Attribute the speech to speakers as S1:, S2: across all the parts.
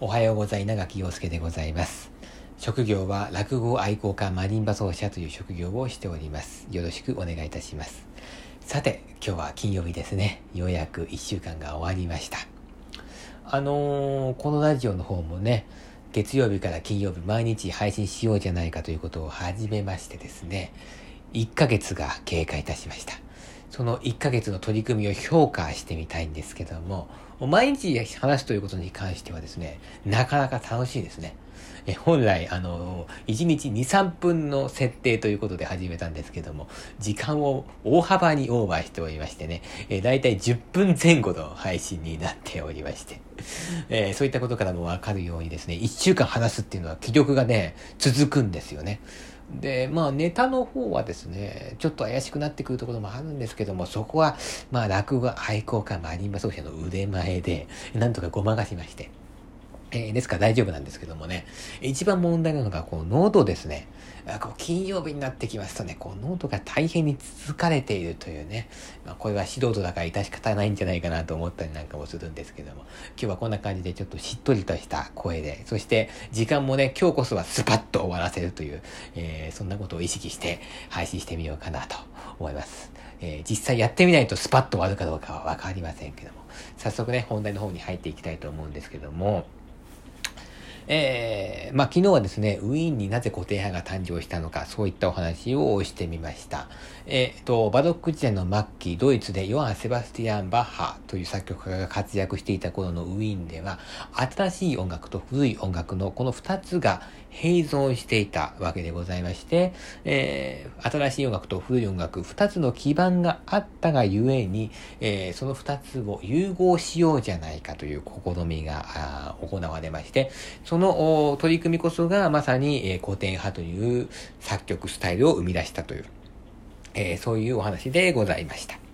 S1: おはようござい長木陽介でございます。職業は落語愛好家マリンバ奏者という職業をしております。よろしくお願いいたします。さて今日は金曜日ですね。ようやく1週間が終わりました。あのー、このラジオの方もね月曜日から金曜日毎日配信しようじゃないかということを始めましてですね1ヶ月が経過いたしました。その1ヶ月の取り組みを評価してみたいんですけども、毎日話すということに関してはですね、なかなか楽しいですね。え本来、あの、1日2、3分の設定ということで始めたんですけども、時間を大幅にオーバーしておりましてね、えだいたい10分前後の配信になっておりまして、えー、そういったことからもわかるようにですね、1週間話すっていうのは気力がね、続くんですよね。で、まあネタの方はですね、ちょっと怪しくなってくるところもあるんですけども、そこは、まあ落語愛好家マリンバ奏者の腕前で、なんとかごまかしまして、えー、ですから大丈夫なんですけどもね、一番問題なのが、こう、喉ですね。こう金曜日になってきますとね、こう、喉が大変に続かれているというね、まあ、これは素人だから致し方ないんじゃないかなと思ったりなんかもするんですけども、今日はこんな感じでちょっとしっとりとした声で、そして時間もね、今日こそはスパッと終わらせるという、えー、そんなことを意識して配信してみようかなと思います。えー、実際やってみないとスパッと終わるかどうかはわかりませんけども、早速ね、本題の方に入っていきたいと思うんですけども、えー、まあ、昨日はですね、ウィーンになぜ固定派が誕生したのか、そういったお話をしてみました。えっ、と、バドック時代の末期、ドイツでヨアン・セバスティアン・バッハという作曲家が活躍していた頃のウィーンでは、新しい音楽と古い音楽のこの2つが併存していたわけでございまして、えー、新しい音楽と古い音楽、二つの基盤があったがゆえに、えー、その二つを融合しようじゃないかという試みが行われまして、その取り組みこそがまさに、えー、古典派という作曲スタイルを生み出したという、えー、そういうお話でございました。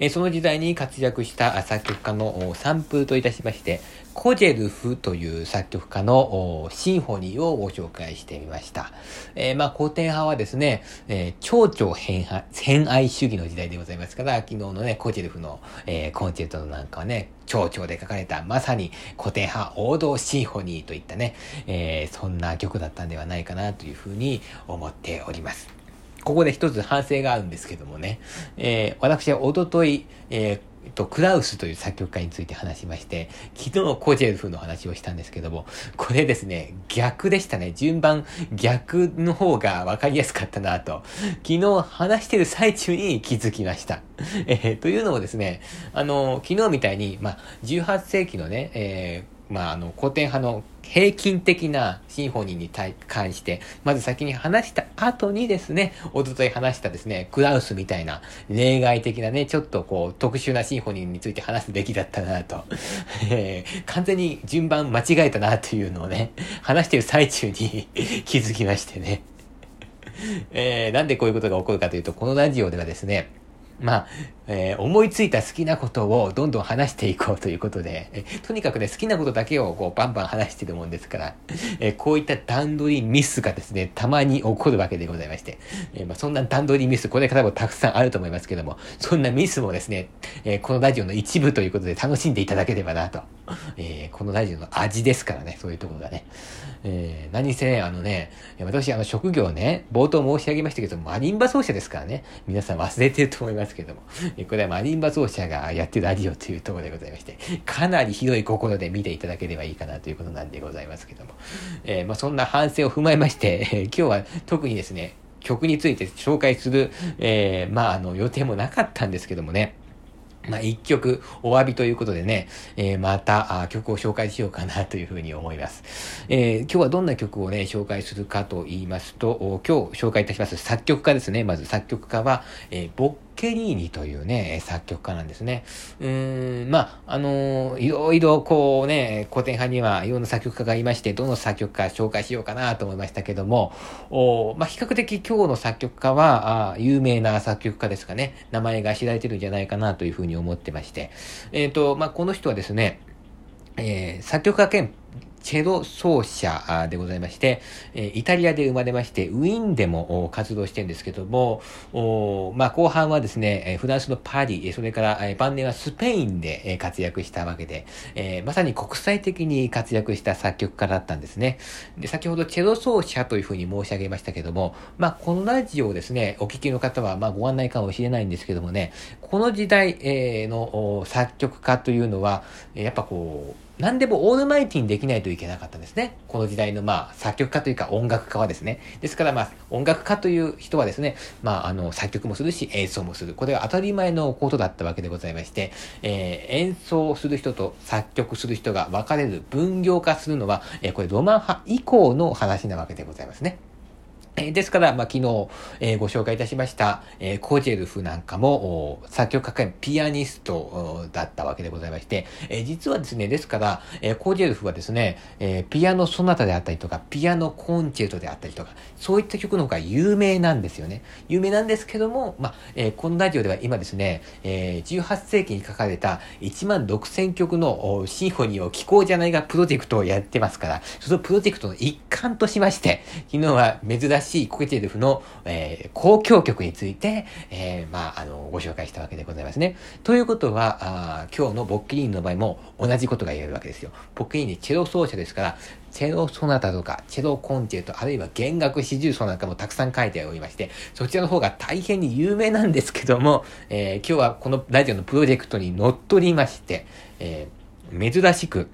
S1: えその時代に活躍した作曲家のサンプルといたしまして、コジェルフという作曲家のシンフォニーをご紹介してみました。えー、まあ、古典派はですね、えー、蝶々偏偏愛主義の時代でございますから、昨日のね、コジェルフの、えー、コンチェルトなんかはね、蝶々で書かれたまさに古典派王道シンフォニーといったね、えー、そんな曲だったんではないかなというふうに思っております。ここで一つ反省があるんですけどもね、えー、私はおととい、えーと、クラウスという作曲家について話しまして、昨日コジェルフの話をしたんですけども、これですね、逆でしたね。順番逆の方が分かりやすかったなと、昨日話してる最中に気づきました。えー、というのもですね、あの、昨日みたいに、まあ、18世紀のね、えーまあ、あの、古典派の平均的なシンフォニーに対関して、まず先に話した後にですね、おととい話したですね、クラウスみたいな例外的なね、ちょっとこう、特殊なシンフォニーについて話すべきだったなと、えー、完全に順番間違えたなというのをね、話してる最中に 気づきましてね。えー、なんでこういうことが起こるかというと、このラジオではですね、まあ、えー、思いついた好きなことをどんどん話していこうということで、えとにかくね、好きなことだけをこうバンバン話してるもんですから、えー、こういった段取りミスがですね、たまに起こるわけでございまして、えー、まあ、そんな段取りミス、これからもたくさんあると思いますけども、そんなミスもですね、えこのラジオの一部ということで楽しんでいただければなと、えこのラジオの味ですからね、そういうところがね。え何せ、あのね、私、あの、職業ね、冒頭申し上げましたけど、マリンバ奏者ですからね、皆さん忘れてると思いますけども、これはマリンバ奏者がやってるラジオというところでございまして、かなり広い心で見ていただければいいかなということなんでございますけども、えー、まあ、そんな反省を踏まえまして、えー、今日は特にですね、曲について紹介する、えー、まあ、あの、予定もなかったんですけどもね、まあ、一曲お詫びということでね、えー、また曲を紹介しようかなというふうに思います。えー、今日はどんな曲をね、紹介するかと言いますと、今日紹介いたします作曲家ですね。まず作曲家は、えー、ボッケリーニというね、作曲家なんですね。うーん、まあ、あのー、いろいろこうね、古典派にはいろんな作曲家がいまして、どの作曲家紹介しようかなと思いましたけども、おまあ、比較的今日の作曲家は、あ有名な作曲家ですかね、名前が知られてるんじゃないかなというふうに思ってまして、えっ、ー、と、まあ、この人はですね、えー、作曲家兼チェロ奏者でございまして、イタリアで生まれまして、ウィーンでも活動してるんですけども、まあ、後半はですね、フランスのパリ、それから晩年はスペインで活躍したわけで、まさに国際的に活躍した作曲家だったんですね。で、先ほどチェロ奏者というふうに申し上げましたけども、まあ、このラジオをですね、お聞きの方は、まあ、ご案内かもしれないんですけどもね、この時代、の作曲家というのは、やっぱこう、何でもオールマイティにできないといけなかったんですね。この時代のまあ作曲家というか音楽家はですね。ですからまあ音楽家という人はですね、まああの作曲もするし演奏もする。これは当たり前のことだったわけでございまして、えー、演奏する人と作曲する人が分かれる分業化するのは、えー、これロマン派以降の話なわけでございますね。ですから、まあ、昨日、えー、ご紹介いたしました、えー、コジェルフなんかも、作曲家兼ピアニストだったわけでございまして、えー、実はですね、ですから、えー、コジェルフはですね、え、ピアノソナタであったりとか、ピアノコンチェルトであったりとか、そういった曲の方が有名なんですよね。有名なんですけども、まあ、え、このラジオでは今ですね、え、18世紀に書かれた1万6000曲のシンフォニーを聴こうじゃないがプロジェクトをやってますから、そのプロジェクトの一環としまして、昨日は珍しいしいコケチェルフの、えー、交響曲について、えー、まあ、あの、ご紹介したわけでございますね。ということは、あ今日のボッキリーニの場合も同じことが言えるわけですよ。ボッキリーニチェロ奏者ですから、チェロソナタとか、チェロコンチェルト、あるいは弦楽四重奏なんかもたくさん書いておりまして、そちらの方が大変に有名なんですけども、えー、今日はこのラジオのプロジェクトに乗っ取りまして、えー、珍しく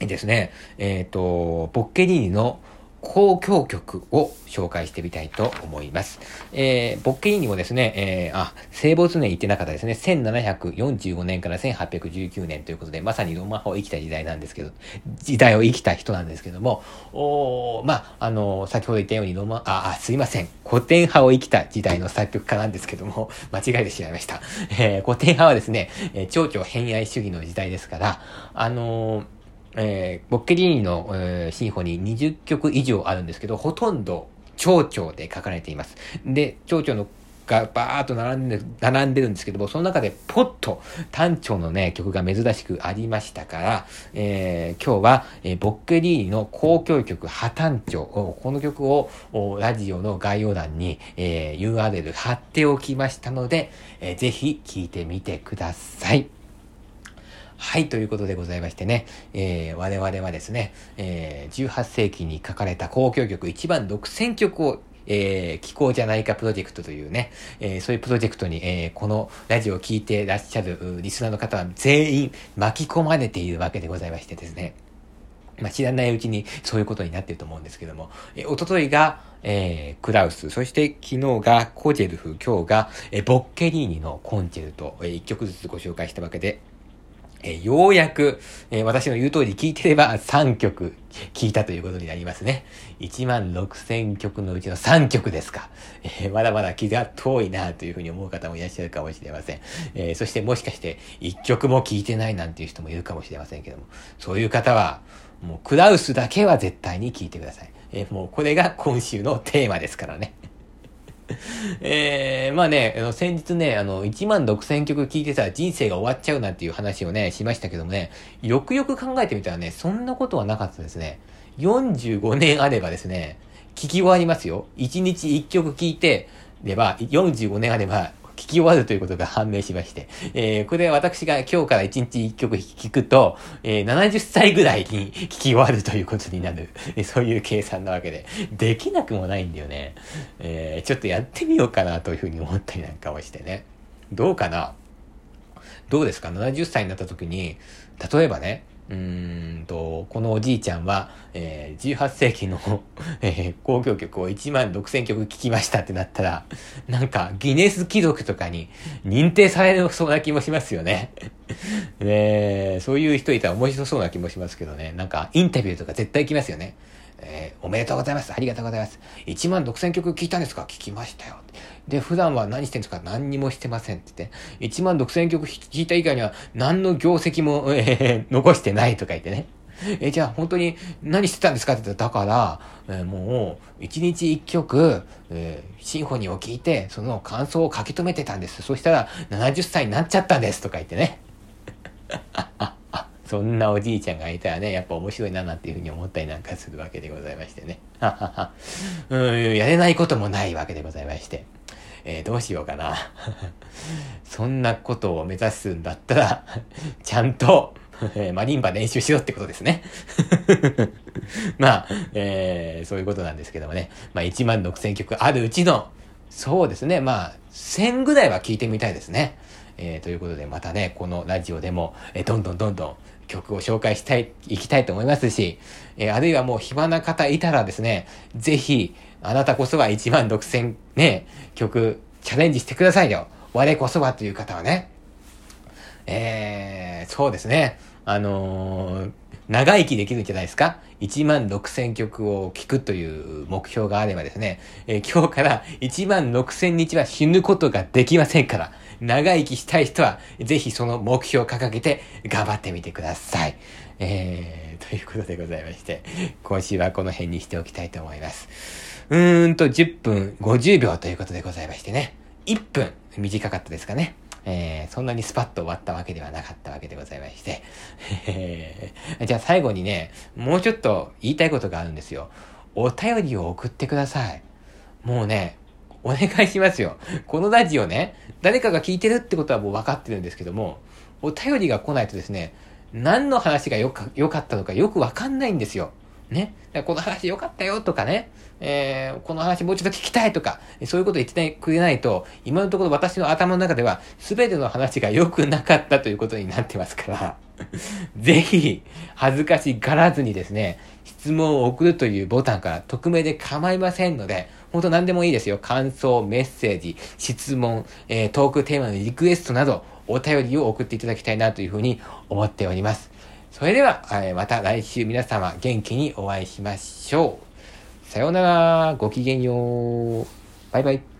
S1: ですね、えっ、ー、と、ボッケリーニの交響曲を紹介してみたいと思います。えー、ボッケリーニもですね、えー、あ、生没年言ってなかったですね。1745年から1819年ということで、まさにロマン派を生きた時代なんですけど、時代を生きた人なんですけども、おまあ、あの、先ほど言ったようにロマン、あ、あ、すいません。古典派を生きた時代の作曲家なんですけども、間違えてしまいました。えー、古典派はですね、えー、蝶々偏愛主義の時代ですから、あのーえー、ボッケリーニの、えー、シンフォニー20曲以上あるんですけど、ほとんど蝶々で書かれています。で、蝶々のがバーっと並んで、並んでるんですけども、その中でポッと単調のね、曲が珍しくありましたから、えー、今日は、えー、ボッケリーニの交響曲破単調、この曲をラジオの概要欄に、えー、URL 貼っておきましたので、えー、ぜひ聴いてみてください。はい、ということでございましてね、えー、我々はですね、えー、18世紀に書かれた交響曲1万6000曲をえー、気候じゃないかプロジェクトというね、えー、そういうプロジェクトに、えー、このラジオを聴いてらっしゃるリスナーの方は全員巻き込まれているわけでございましてですね。まあ、知らないうちにそういうことになっていると思うんですけども、えー、おとといが、えー、クラウス、そして昨日がコジェルフ、今日が、えー、ボッケリーニのコンチェルト、えー、一曲ずつご紹介したわけで、えようやく、え、私の言う通り聞いてれば3曲聞いたということになりますね。1万6000曲のうちの3曲ですか。えー、まだまだ気が遠いなというふうに思う方もいらっしゃるかもしれません。えー、そしてもしかして1曲も聞いてないなんていう人もいるかもしれませんけども、そういう方は、もうクラウスだけは絶対に聞いてください。えもうこれが今週のテーマですからね。えー、まあね、あの先日ね、あの、1万6000曲聴いてさ人生が終わっちゃうなんていう話をね、しましたけどもね、よくよく考えてみたらね、そんなことはなかったですね。45年あればですね、聴き終わりますよ。1日1曲聴いてれば、45年あれば、聞き終わるということが判明しまして、えー、これ私が今日から1日1曲聴くと、えー、70歳ぐらいに聞き終わるということになる、そういう計算なわけで、できなくもないんだよね。えー、ちょっとやってみようかなというふうに思ったりなんかをしてね。どうかな？どうですか ?70 歳になった時に、例えばね、うんと、このおじいちゃんは、えー、18世紀の えー、交響曲を1万6000曲聴きましたってなったら、なんかギネス貴族とかに認定されそうな気もしますよね。ねそういう人いたら面白そうな気もしますけどね。なんかインタビューとか絶対来ますよね。えー、おめでとうございます。ありがとうございます。1万6000曲聞いたんですか？聞きましたよ。で、普段は何してんですか？何にもしてませんって言って、1万6000曲聞いた以外には何の業績も、えー、残してないとか言ってね。えじゃあ本当に何してたんですかって言ったら、だから、えー、もう、1日1曲、えー、シンフォニーを聞いて、その感想を書き留めてたんです。そしたら、70歳になっちゃったんですとか言ってね。そんなおじいちゃんがいたらね、やっぱ面白いななんていうふうに思ったりなんかするわけでございましてね。ははは。うん、やれないこともないわけでございまして。えー、どうしようかな。そんなことを目指すんだったら、ちゃんと、えー、マリンバ練習しろってことですね。まあ、えー、そういうことなんですけどもね。まあ、1万6000曲あるうちの、そうですね、まあ、1000ぐらいは聞いてみたいですね。えー、ということで、またね、このラジオでも、えー、どんどんどんどん曲を紹介したい、いきたいと思いますし、えー、あるいはもう暇な方いたらですね、ぜひ、あなたこそは1万6000ね、曲、チャレンジしてくださいよ。我こそはという方はね。えー、そうですね。あのー、長生きできるんじゃないですか ?1 万6000曲を聴くという目標があればですね、えー、今日から1万6000日は死ぬことができませんから、長生きしたい人は、ぜひその目標を掲げて頑張ってみてください。えー、ということでございまして、今週はこの辺にしておきたいと思います。うーんと、10分50秒ということでございましてね、1分短かったですかね。えー、そんなにスパッと終わったわけではなかったわけでございまして。えー、じゃあ最後にね、もうちょっと言いたいことがあるんですよ。お便りを送ってください。もうね、お願いしますよ。このラジオね、誰かが聞いてるってことはもう分かってるんですけども、お便りが来ないとですね、何の話がよか良かったのかよく分かんないんですよ。ね。この話良かったよとかね、えー、この話もうちょっと聞きたいとか、そういうこと言ってくれないと、今のところ私の頭の中では、全ての話が良くなかったということになってますから、ぜひ、恥ずかしがらずにですね、質問を送るというボタンから匿名で構いませんので、本当何でもいいですよ。感想、メッセージ、質問、えー、トークテーマのリクエストなど、お便りを送っていただきたいなというふうに思っております。それでは、また来週皆様元気にお会いしましょう。さようなら。ごきげんよう。バイバイ。